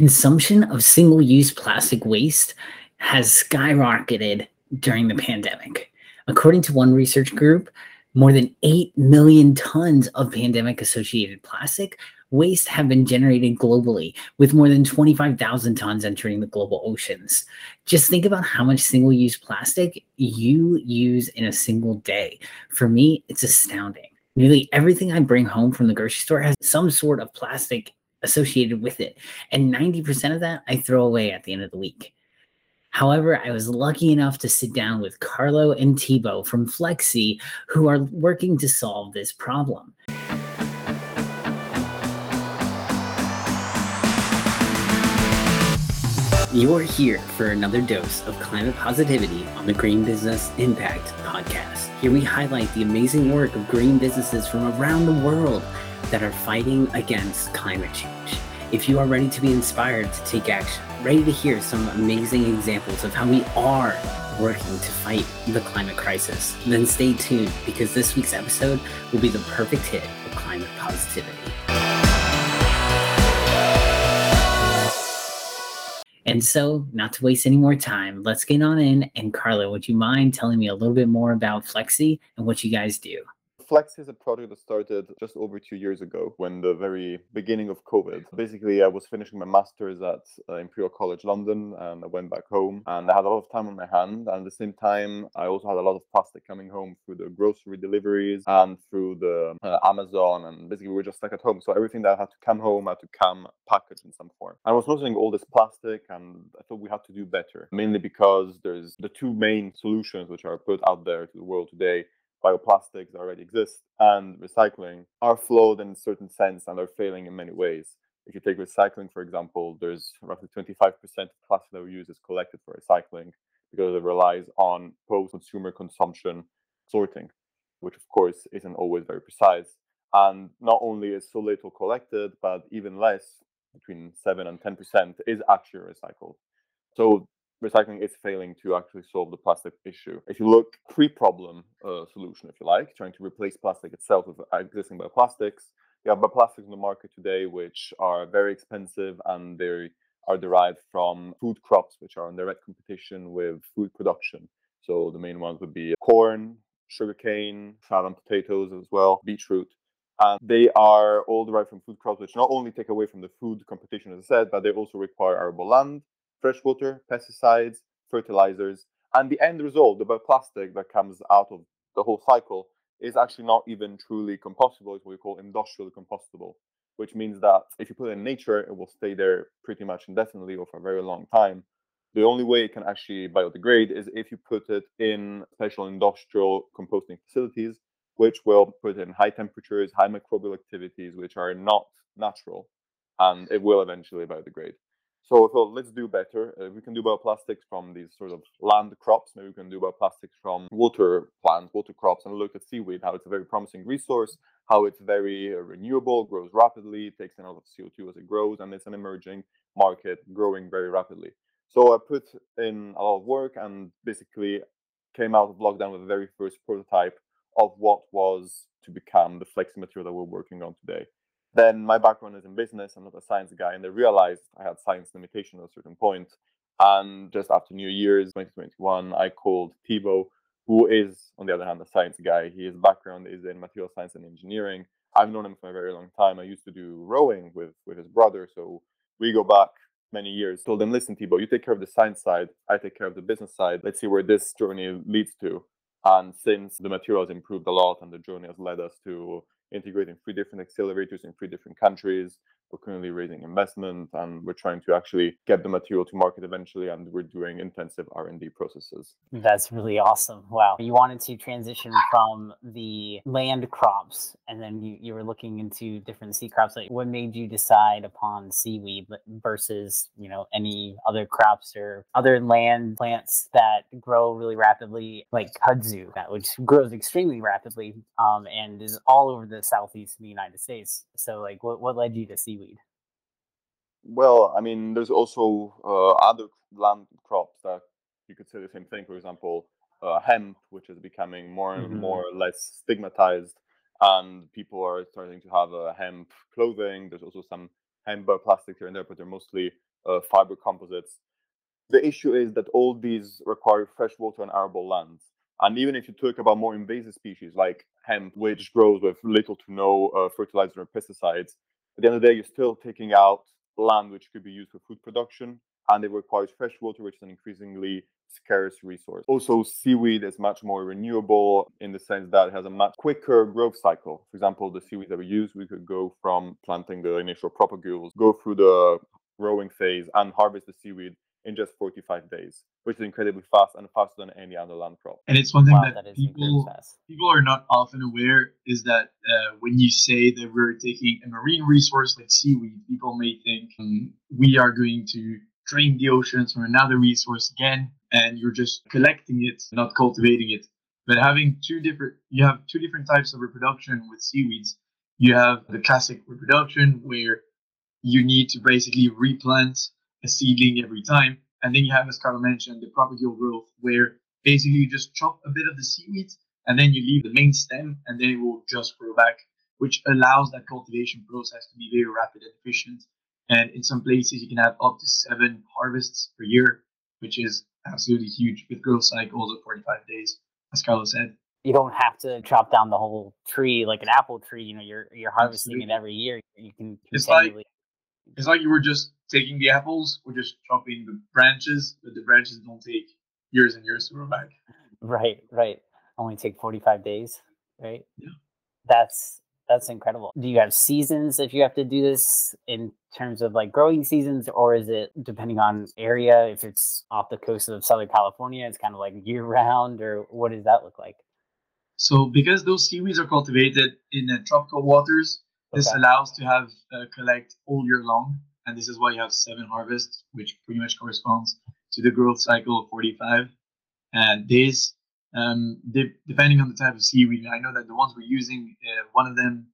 consumption of single use plastic waste has skyrocketed during the pandemic. According to one research group, more than 8 million tons of pandemic associated plastic waste have been generated globally, with more than 25,000 tons entering the global oceans. Just think about how much single use plastic you use in a single day. For me, it's astounding. Nearly everything I bring home from the grocery store has some sort of plastic associated with it, and 90% of that I throw away at the end of the week. However, I was lucky enough to sit down with Carlo and Thibaut from FlexSea, who are working to solve this problem. You're here for another dose of climate positivity on the Green Business Impact Podcast. Here we highlight the amazing work of green businesses from around the world that are fighting against climate change. If you are ready to be inspired to take action, ready to hear some amazing examples of how we are working to fight the climate crisis, then stay tuned because this week's episode will be the perfect hit of climate positivity. And so, not to waste any more time, let's get on in. And Carlo, would you mind telling me a little bit more about FlexSea and what you guys do? Flex is a project that started just over two years ago when the very beginning of COVID. Basically, I was finishing my master's at uh, Imperial College London and I went back home and I had a lot of time on my hand. And at the same time, I also had a lot of plastic coming home through the grocery deliveries and through the uh, Amazon. And basically, we were just stuck at home. So everything that I had to come home had to come packaged in some form. I was noticing all this plastic and I thought we had to do better, mainly because there's the two main solutions which are put out there to the world today bioplastics that already exist and recycling are flawed in a certain sense and are failing in many ways. If you take recycling, for example, there's roughly 25% of plastic that we use is collected for recycling because it relies on post-consumer consumption sorting, which of course isn't always very precise. And not only is so little collected, but even less, between 7 and 10%, is actually recycled. So recycling is failing to actually solve the plastic issue. If you look pre-problem uh, solution, if you like, trying to replace plastic itself with existing bioplastics, you have bioplastics in the market today which are very expensive and they are derived from food crops which are in direct competition with food production. So the main ones would be corn, sugarcane, salad and potatoes as well, beetroot. And they are all derived from food crops, which not only take away from the food competition, as I said, but they also require arable land, fresh water, pesticides, fertilizers, and the end result, the bioplastic that comes out of the whole cycle, is actually not even truly compostable. It's what we call industrially compostable, which means that if you put it in nature, it will stay there pretty much indefinitely or for a very long time. The only way it can actually biodegrade is if you put it in special industrial composting facilities, which will put it in high temperatures, high microbial activities, which are not natural, and it will eventually biodegrade. So thought, let's do better. Uh, we can do bioplastics from these sort of land crops. Maybe we can do bioplastics from water plants, water crops, and look at seaweed, how it's a very promising resource, how it's very uh, renewable, grows rapidly, takes in a lot of CO2 as it grows, and it's an emerging market growing very rapidly. So I put in a lot of work and basically came out of lockdown with the very first prototype of what was to become the FlexSea material that we're working on today. Then my background is in business. I'm not a science guy, and I realized I had science limitation at a certain point. And just after New Year's 2021, I called Thibaut, who is, on the other hand, a science guy. His background is in material science and engineering. I've known him for a very long time. I used to do rowing with with his brother, so we go back many years. Told him, listen, Thibaut, you take care of the science side, I take care of the business side. Let's see where this journey leads to. And since the material has improved a lot and the journey has led us to integrating three different accelerators in three different countries. We're currently raising investment, and we're trying to actually get the material to market eventually. And we're doing intensive R and D processes. That's really awesome! Wow, you wanted to transition from the land crops, and then you, you were looking into different seed crops. Like, what made you decide upon seaweed versus you know any other crops or other land plants that grow really rapidly, like kudzu, that which grows extremely rapidly um, and is all over the southeast of the United States. So, like, what what led you to seaweed? Seaweed? Well, I mean, there's also uh, other land crops that you could say the same thing. For example, uh, hemp, which is becoming more and mm-hmm. more or less stigmatized, and people are starting to have uh, hemp clothing. There's also some hemp plastics here and there, but they're mostly uh, fiber composites. The issue is that all these require freshwater and arable lands. And even if you talk about more invasive species like hemp, which grows with little to no uh, fertilizer and pesticides, at the end of the day, you're still taking out land which could be used for food production, and it requires fresh water, which is an increasingly scarce resource. Also, seaweed is much more renewable in the sense that it has a much quicker growth cycle. For example, the seaweed that we use, we could go from planting the initial propagules, go through the growing phase, and harvest the seaweed in just 45 days, which is incredibly fast and faster than any other land crop. And it's one thing wow, that, that people people are not often aware is that uh, when you say that we're taking a marine resource like seaweed, people may think um, we are going to drain the oceans for another resource again, and you're just collecting it, not cultivating it. But having two different, you have two different types of reproduction with seaweeds. You have the classic reproduction where you need to basically replant a seedling every time. And then you have, as Carl mentioned, the propagule growth, where basically you just chop a bit of the seaweed and then you leave the main stem and then it will just grow back, which allows that cultivation process to be very rapid and efficient. And in some places, you can have up to seven harvests per year, which is absolutely huge with growth cycles of 45 days, as Carlos said. You don't have to chop down the whole tree like an apple tree. You know, you're you're harvesting absolutely. it every year. You can it's like it's like you were just taking the apples, we're just chopping the branches, but the branches don't take years and years to grow back. Right, right. Only take 45 days, right? Yeah. That's that's incredible. Do you have seasons if you have to do this in terms of like growing seasons, or is it depending on area? If it's off the coast of Southern California, it's kind of like year round, or what does that look like? So, because those seaweeds are cultivated in uh, tropical waters, this okay. allows to have uh, collect all year long, and this is why you have seven harvests, which pretty much corresponds to the growth cycle of 45 And days. Um, de- depending on the type of seaweed, I know that the ones we're using, uh, one of them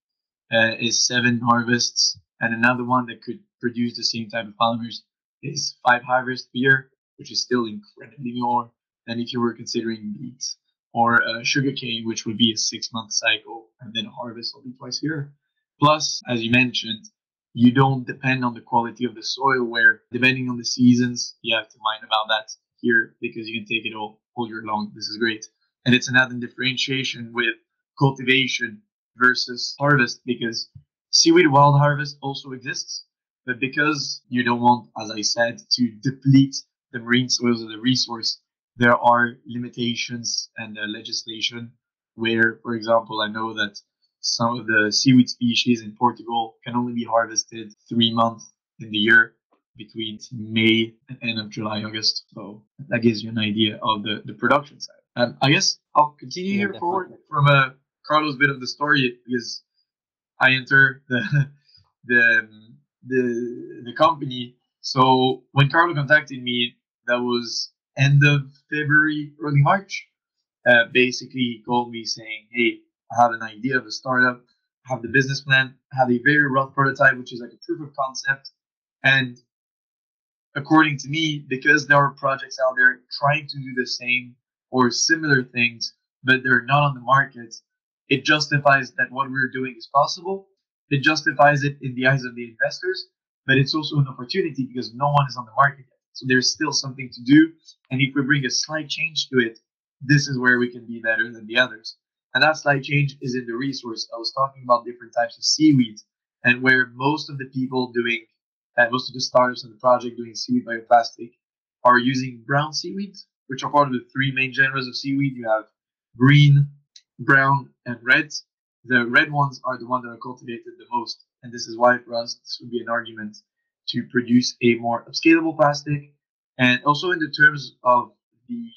uh, is seven harvests, and another one that could produce the same type of polymers is five harvests per year, which is still incredibly more than if you were considering beets or uh, sugarcane, which would be a six month cycle, and then harvest will be twice a year. Plus, as you mentioned, you don't depend on the quality of the soil, where depending on the seasons, you have to mind about that here because you can take it all, all year long. This is great. And it's another differentiation with cultivation versus harvest because seaweed wild harvest also exists. But because you don't want, as I said, to deplete the marine soils of the resource, there are limitations and uh, legislation where, for example, I know that some of the seaweed species in Portugal can only be harvested three months in the year between May and end of July, August. So that gives you an idea of the, the production side. Um, I guess I'll continue yeah, here definitely. forward from a uh, Carlo's bit of the story because I enter the the the the company. So when Carlo contacted me, that was end of February, early March. Uh, basically, he called me saying, "Hey, Have an idea of a startup, have the business plan, have a very rough prototype, which is like a proof of concept. And according to me, because there are projects out there trying to do the same or similar things, but they're not on the market, it justifies that what we're doing is possible. It justifies it in the eyes of the investors, but it's also an opportunity because no one is on the market yet. So there's still something to do. And if we bring a slight change to it, this is where we can be better than the others. And that slight change is in the resource. I was talking about different types of seaweeds and where most of the people doing, and most of the startups in the project doing seaweed bioplastic are using brown seaweeds, which are part of the three main genres of seaweed. You have green, brown, and red. The red ones are the ones that are cultivated the most. And this is why for us, this would be an argument to produce a more upscalable plastic. And also in the terms of the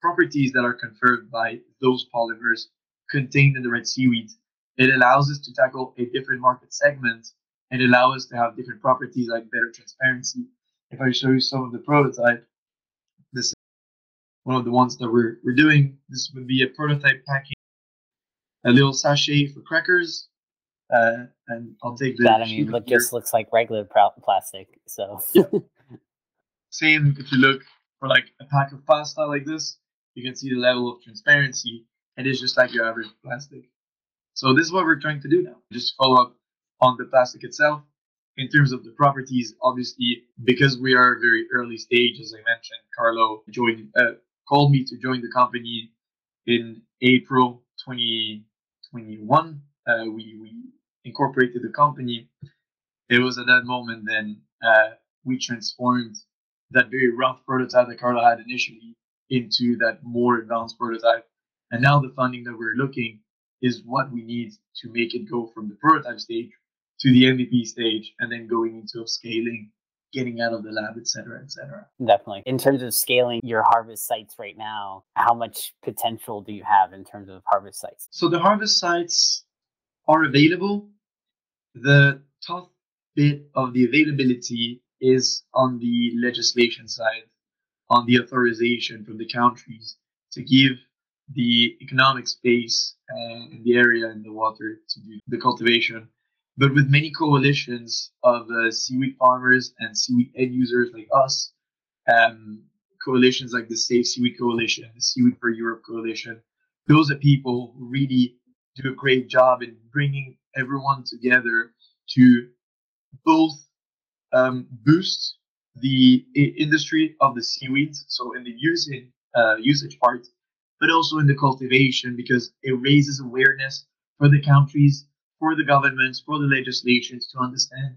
properties that are conferred by those polymers contained in the red seaweed. It allows us to tackle a different market segment and allow us to have different properties like better transparency. If I show you some of the prototype, this is one of the ones that we're, we're doing. This would be a prototype packing a little sachet for crackers. Uh, and I'll take the. That I mean, look, just looks like regular plastic. So. yeah. Same if you look for like a pack of pasta like this, you can see the level of transparency it is just like your average plastic. So this is what we're trying to do now. Just follow up on the plastic itself. in terms of the properties, obviously, because we are very early stage, as I mentioned, Carlo joined, uh, called me to join the company in April 2021. Uh, we, we incorporated the company. It was at that moment then uh, we transformed that very rough prototype that Carlo had initially into that more advanced prototype. And now the funding that we're looking is what we need to make it go from the prototype stage to the MVP stage and then going into scaling, getting out of the lab, et cetera, et cetera. Definitely. In terms of scaling your harvest sites right now, how much potential do you have in terms of harvest sites? So the harvest sites are available. The tough bit of the availability is on the legislation side, on the authorization from the countries to give the economic space uh, in the area and the water to do the cultivation. But with many coalitions of uh, seaweed farmers and seaweed end users like us, um, coalitions like the Safe Seaweed Coalition, the Seaweed for Europe Coalition, those are people who really do a great job in bringing everyone together to both um, boost the industry of the seaweed, so in the using uh, usage part, but also in the cultivation because it raises awareness for the countries, for the governments, for the legislations to understand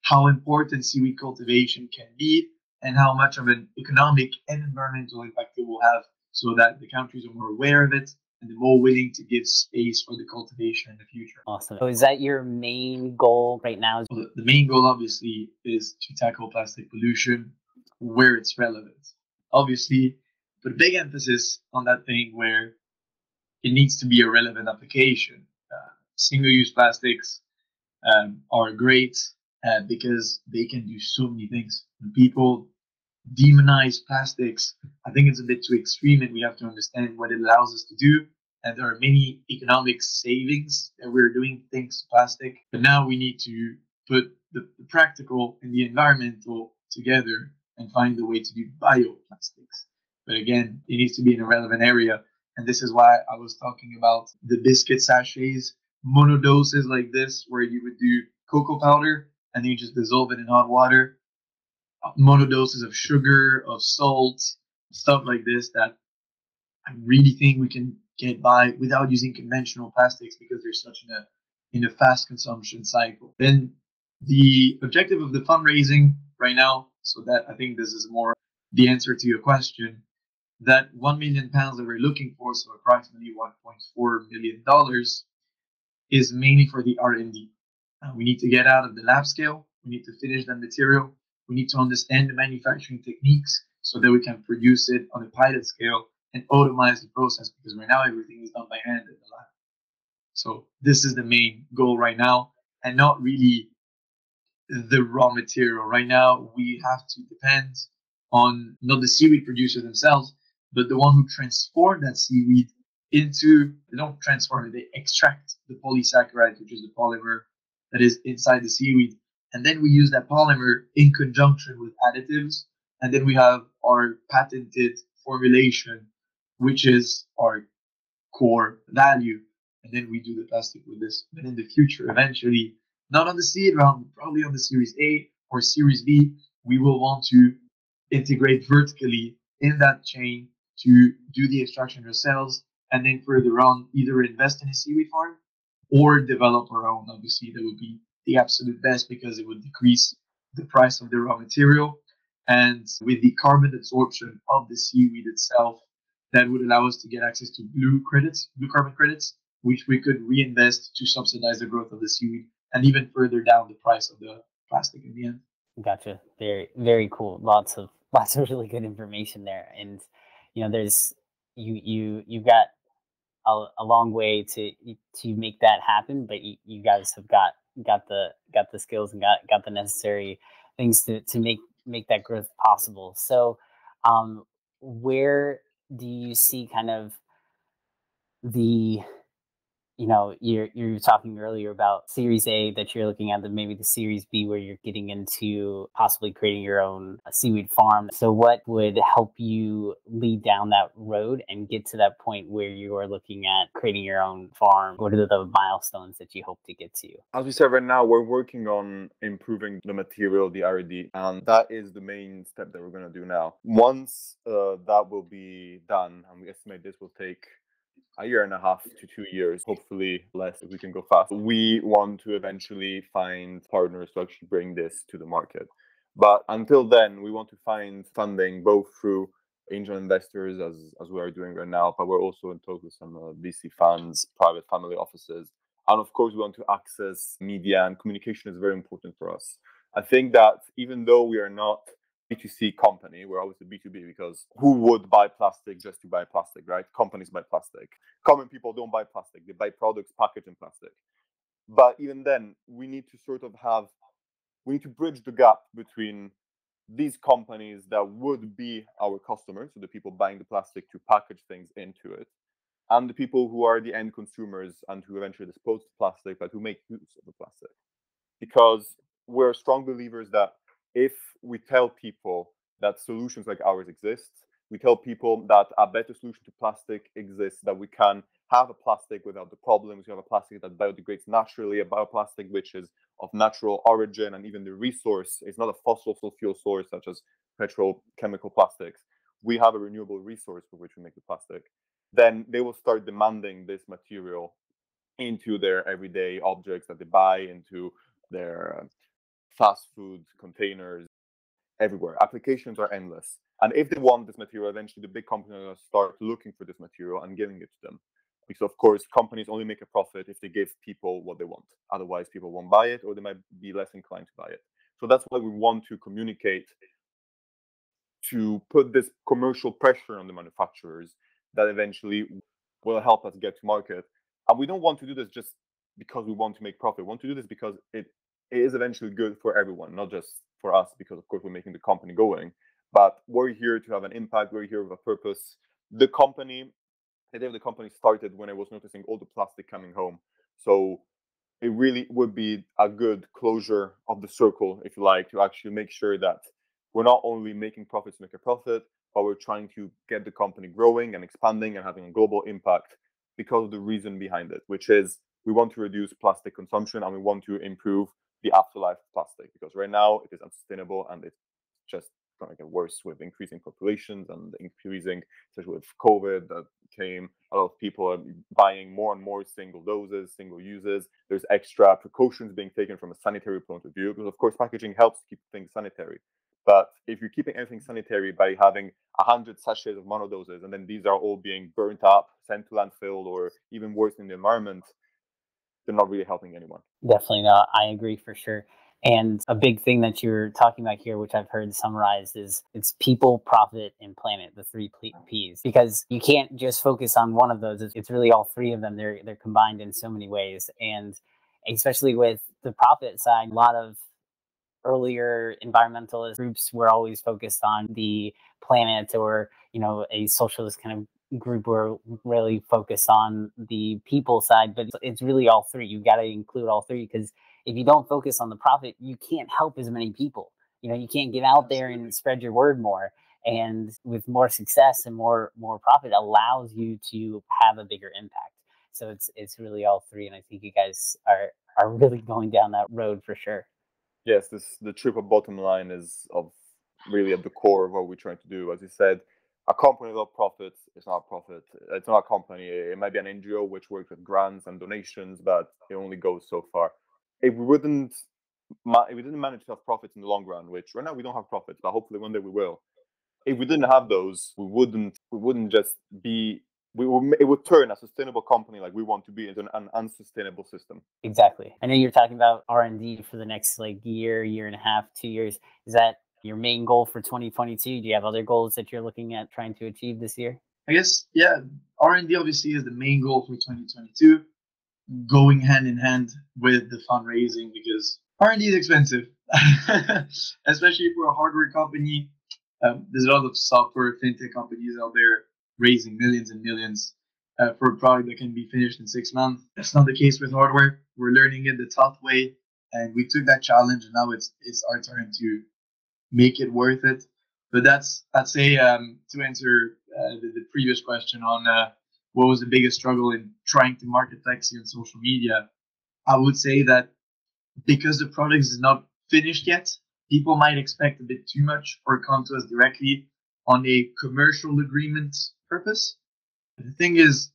how important seaweed cultivation can be and how much of an economic and environmental impact it will have so that the countries are more aware of it and they're more willing to give space for the cultivation in the future. Awesome. So is that your main goal right now? Well, the main goal obviously is to tackle plastic pollution where it's relevant. Obviously, put a big emphasis on that thing where it needs to be a relevant application. Uh, single-use plastics um, are great uh, because they can do so many things. When people demonize plastics, I think it's a bit too extreme, and we have to understand what it allows us to do. And there are many economic savings that we're doing thanks to plastic. But now we need to put the, the practical and the environmental together and find a way to do bioplastics. But again, it needs to be in a relevant area. And this is why I was talking about the biscuit sachets, monodoses like this, where you would do cocoa powder and you just dissolve it in hot water. Monodoses of sugar, of salt, stuff like this that I really think we can get by without using conventional plastics because they're such in a in a fast consumption cycle. Then the objective of the fundraising right now, so that I think this is more the answer to your question, that 1 million pounds that we're looking for, so approximately 1.4 million dollars, is mainly for the R&D. Uh, we need to get out of the lab scale. We need to finish the material. We need to understand the manufacturing techniques so that we can produce it on a pilot scale and automate the process because right now everything is done by hand in the lab. So this is the main goal right now and not really the raw material. Right now we have to depend on not the seaweed producer themselves, but the one who transformed that seaweed into they don't transform it, they extract the polysaccharide, which is the polymer that is inside the seaweed. And then we use that polymer in conjunction with additives. And then we have our patented formulation, which is our core value. And then we do the plastic with this. But in the future, eventually, not on the seed round, probably on the series A or series B, we will want to integrate vertically in that chain to do the extraction ourselves and then further on either invest in a seaweed farm or develop our own. Obviously, that would be the absolute best because it would decrease the price of the raw material. And with the carbon absorption of the seaweed itself, that would allow us to get access to blue credits, blue carbon credits, which we could reinvest to subsidize the growth of the seaweed and even further down the price of the plastic in the end. Gotcha. Very, very cool. Lots of lots of really good information there. And you know, there's you you you've got a, a long way to to make that happen, but you, you guys have got got the got the skills and got got the necessary things to to make make that growth possible. So, um, where do you see kind of the you know, you're you're talking earlier about Series A that you're looking at, the maybe the Series B where you're getting into possibly creating your own uh, seaweed farm. So, what would help you lead down that road and get to that point where you are looking at creating your own farm? What are the milestones that you hope to get to? As we said, right now we're working on improving the material, the R&D, and that is the main step that we're going to do now. Once uh, that will be done, and we estimate this will take a year and a half to two years, hopefully less if we can go fast. We want to eventually find partners to actually bring this to the market. But until then, we want to find funding both through angel investors, as, as we are doing right now, but we're also in talks with some uh, VC funds, private family offices. And of course, we want to access media and communication is very important for us. I think that even though we are not B2C company, we're obviously B2B because who would buy plastic just to buy plastic, right? Companies buy plastic. Common people don't buy plastic, they buy products packaged in plastic. But even then, we need to sort of have, we need to bridge the gap between these companies that would be our customers, so the people buying the plastic to package things into it, and the people who are the end consumers and who eventually dispose of plastic, but who make use of the plastic. Because we're strong believers that if we tell people that solutions like ours exist, we tell people that a better solution to plastic exists, that we can have a plastic without the problems. We have a plastic that biodegrades naturally, a bioplastic which is of natural origin, and even the resource is not a fossil fuel source such as petrochemical plastics. We have a renewable resource for which we make the plastic. Then they will start demanding this material into their everyday objects that they buy, into their fast food containers everywhere. Applications are endless. And if they want this material, eventually the big companies are going to start looking for this material and giving it to them. Because of course, companies only make a profit if they give people what they want. Otherwise, people won't buy it, or they might be less inclined to buy it. So that's why we want to communicate to put this commercial pressure on the manufacturers that eventually will help us get to market. And we don't want to do this just because we want to make profit. We want to do this because it it is eventually good for everyone, not just for us, because of course we're making the company going. But we're here to have an impact. We're here with a purpose. The company, the day of the company started when I was noticing all the plastic coming home. So it really would be a good closure of the circle, if you like, to actually make sure that we're not only making profits make a profit, but we're trying to get the company growing and expanding and having a global impact because of the reason behind it, which is we want to reduce plastic consumption and we want to improve the afterlife plastic because right now it is unsustainable and it's just going to get worse with increasing populations and increasing, especially with COVID that came. A lot of people are buying more and more single doses, single uses. There's extra precautions being taken from a sanitary point of view because, of course, packaging helps keep things sanitary. But if you're keeping everything sanitary by having 100 sachets of monodoses and then these are all being burnt up, sent to landfill, or even worse in the environment, they're not really helping anyone. Definitely not. I agree for sure. And a big thing that you're talking about here, which I've heard summarized, is it's people, profit, and planet, the three P's. Because you can't just focus on one of those. It's really all three of them. They're they're combined in so many ways. And especially with the profit side, a lot of earlier environmentalist groups were always focused on the planet or, you know, a socialist kind of group were really focused on the people side, but it's really all three. You got to include all three because if you don't focus on the profit, you can't help as many people. You know, you can't get out there and spread your word more. And with more success and more more profit allows you to have a bigger impact. So it's it's really all three, and I think you guys are are really going down that road for sure. Yes, this the triple bottom line is of really at the core of what we're trying to do. As you said, a company without profits is not a profit. It's not a company. It might be an NGO which works with grants and donations, but it only goes so far. If we wouldn't, if we didn't manage to have profits in the long run, which right now we don't have profits, but hopefully one day we will. If we didn't have those, we wouldn't. We wouldn't just be. We would, it would turn a sustainable company like we want to be into an, an unsustainable system. Exactly. I know you're talking about R and D for the next like year, year and a half, two years. Is that your main goal for 2022? Do you have other goals that you're looking at trying to achieve this year? I guess yeah, R&D obviously is the main goal for 2022, going hand in hand with the fundraising because R&D is expensive, especially for a hardware company. Um, there's a lot of software fintech companies out there raising millions and millions, uh, for a product that can be finished in six months. That's not the case with hardware. We're learning it the tough way, and we took that challenge, and now it's it's our turn to make it worth it. But that's I'd say um, to answer uh, the, the, previous question on uh, what was the biggest struggle in trying to market FlexSea on social media. I would say that because the product is not finished yet, people might expect a bit too much or come to us directly on a commercial agreement purpose. The thing is,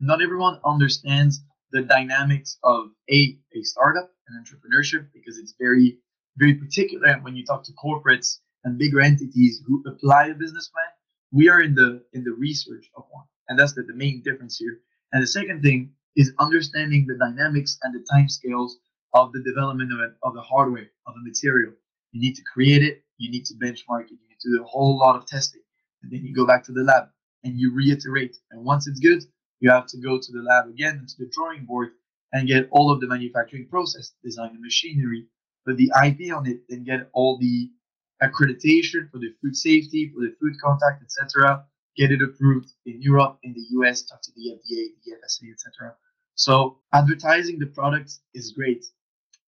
not everyone understands the dynamics of a a startup and entrepreneurship because it's very very particular when you talk to corporates and bigger entities who apply a business plan. We are in the in the research of one, and that's the, the main difference here. And the second thing is understanding the dynamics and the time scales of the development of, of the hardware of the material. You need to create it, you need to benchmark it, you need to do a whole lot of testing, and then you go back to the lab and you reiterate. And once it's good, you have to go to the lab again to the drawing board and get all of the manufacturing process, design the machinery, put the IP on it, and get all the accreditation for the food safety, for the food contact, etc. Get it approved in Europe, in the US, talk to the FDA, the FSA, etc. So advertising the product is great.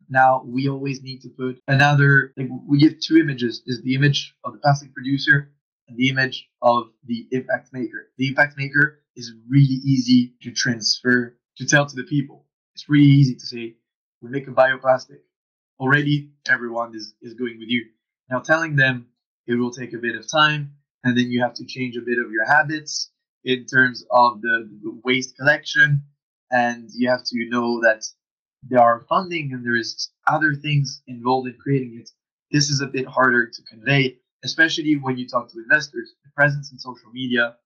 Now we always need to put another. Like we give two images: is the image of the plastic producer and the image of the impact maker. The impact maker is really easy to transfer to tell to the people. It's really easy to say we make a bioplastic. Already everyone is, is going with you. Now telling them it will take a bit of time and then you have to change a bit of your habits in terms of the, the waste collection and you have to know that there are funding and there is other things involved in creating it. This is a bit harder to convey, especially when you talk to investors. The presence in social media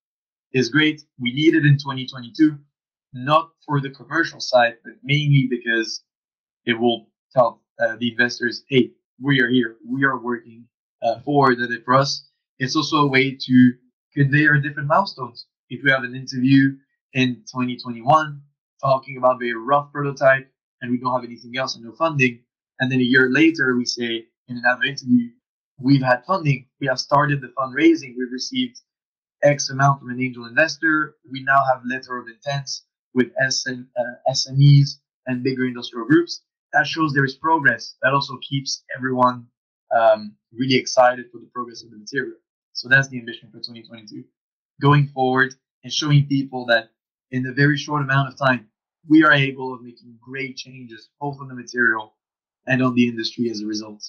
is great. We need it in 2022, not for the commercial side, but mainly because it will tell uh, the investors, hey, we are here, we are working uh, at it for us. It's also a way to convey our different milestones. If we have an interview in 2021 talking about a rough prototype and we don't have anything else and no funding, and then a year later we say in another interview, we've had funding, we have started the fundraising, we've received X amount from an angel investor. We now have letter of intents with SN, uh, SMEs and bigger industrial groups. That shows there is progress. That also keeps everyone um, really excited for the progress of the material. So that's the ambition for 2022. Going forward and showing people that in a very short amount of time, we are able of making great changes both on the material and on the industry as a result.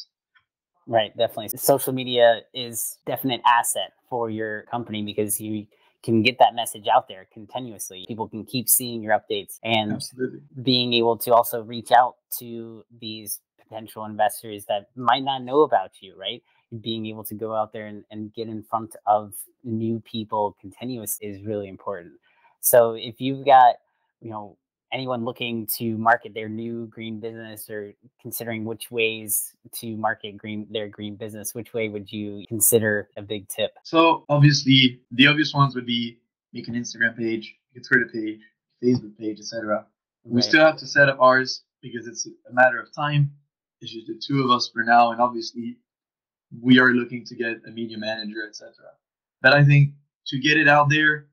Right, definitely. Social media is definite asset for your company because you can get that message out there continuously. People can keep seeing your updates and Absolutely. being able to also reach out to these potential investors that might not know about you, right? Being able to go out there and, and get in front of new people continuous is really important. So if you've got, you know, anyone looking to market their new green business or considering which ways to market green their green business which way would you consider a big tip? So obviously the obvious ones would be make an instagram page a twitter page facebook page etc right. we still have to set up ours because it's a matter of time. It's just the two of us for now and obviously we are looking to get a media manager etc but i think to get it out there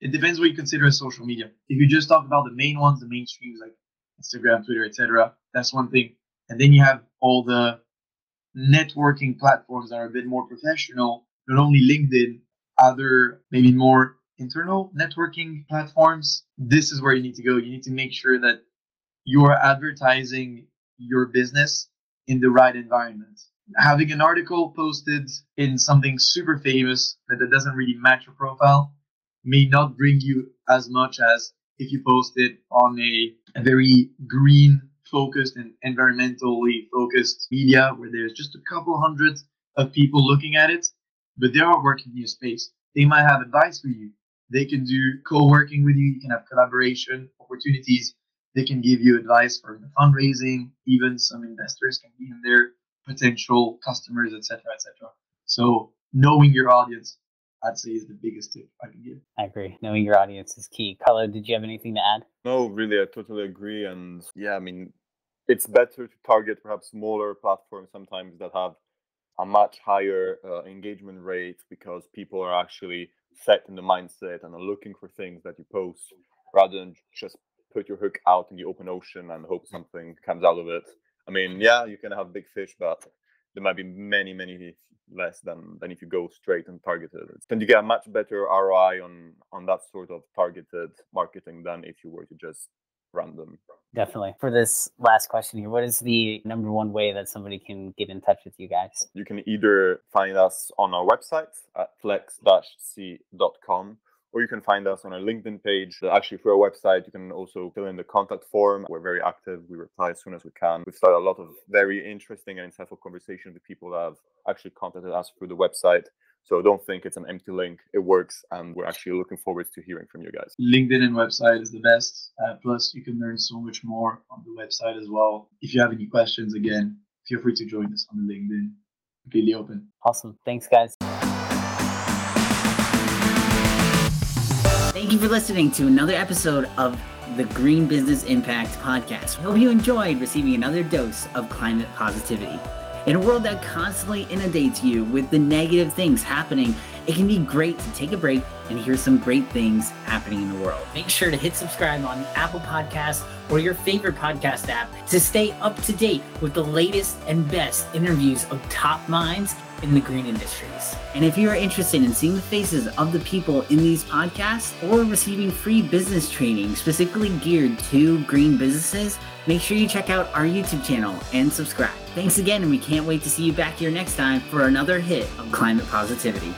it depends what you consider as social media. If you just talk about the main ones, the mainstreams like Instagram, Twitter, etc., that's one thing. And then you have all the networking platforms that are a bit more professional, not only LinkedIn, other maybe more internal networking platforms. This is where you need to go. You need to make sure that you are advertising your business in the right environment. Having an article posted in something super famous that, that doesn't really match your profile may not bring you as much as if you post it on a, very green focused and environmentally focused media where there's just a couple hundred of people looking at it, but they are working in your space. They might have advice for you. They can do co-working with you. You can have collaboration opportunities. They can give you advice for the fundraising. Even some investors can be in there, potential customers, etc., etc. So knowing your audience I'd say is the biggest tip I can give. I agree. Knowing your audience is key. Carlo, did you have anything to add? No, really, I totally agree. And yeah, I mean, it's better to target perhaps smaller platforms sometimes that have a much higher uh, engagement rate because people are actually set in the mindset and are looking for things that you post rather than just put your hook out in the open ocean and hope something comes out of it. I mean, yeah, you can have big fish, but there might be many, many less than than if you go straight and targeted. Then you get a much better ROI on on that sort of targeted marketing than if you were to just random. Definitely. For this last question here, what is the number one way that somebody can get in touch with you guys? You can either find us on our website at flex-sea.com or you can find us on our LinkedIn page. Actually, through our website, you can also fill in the contact form. We're very active. We reply as soon as we can. We've started a lot of very interesting and insightful conversations with people that have actually contacted us through the website. So don't think it's an empty link. It works, and we're actually looking forward to hearing from you guys. LinkedIn and website is the best. Uh, plus, you can learn so much more on the website as well. If you have any questions, again, feel free to join us on LinkedIn. Completely open. Awesome. Thanks, guys. You for listening to another episode of the Green Business Impact Podcast. We hope you enjoyed receiving another dose of climate positivity. In a world that constantly inundates you with the negative things happening, it can be great to take a break and hear some great things happening in the world. Make sure to hit subscribe on Apple Podcasts or your favorite podcast app to stay up to date with the latest and best interviews of top minds in the green industries. And if you are interested in seeing the faces of the people in these podcasts or receiving free business training specifically geared to green businesses, make sure you check out our YouTube channel and subscribe. Thanks again, and we can't wait to see you back here next time for another hit of climate positivity.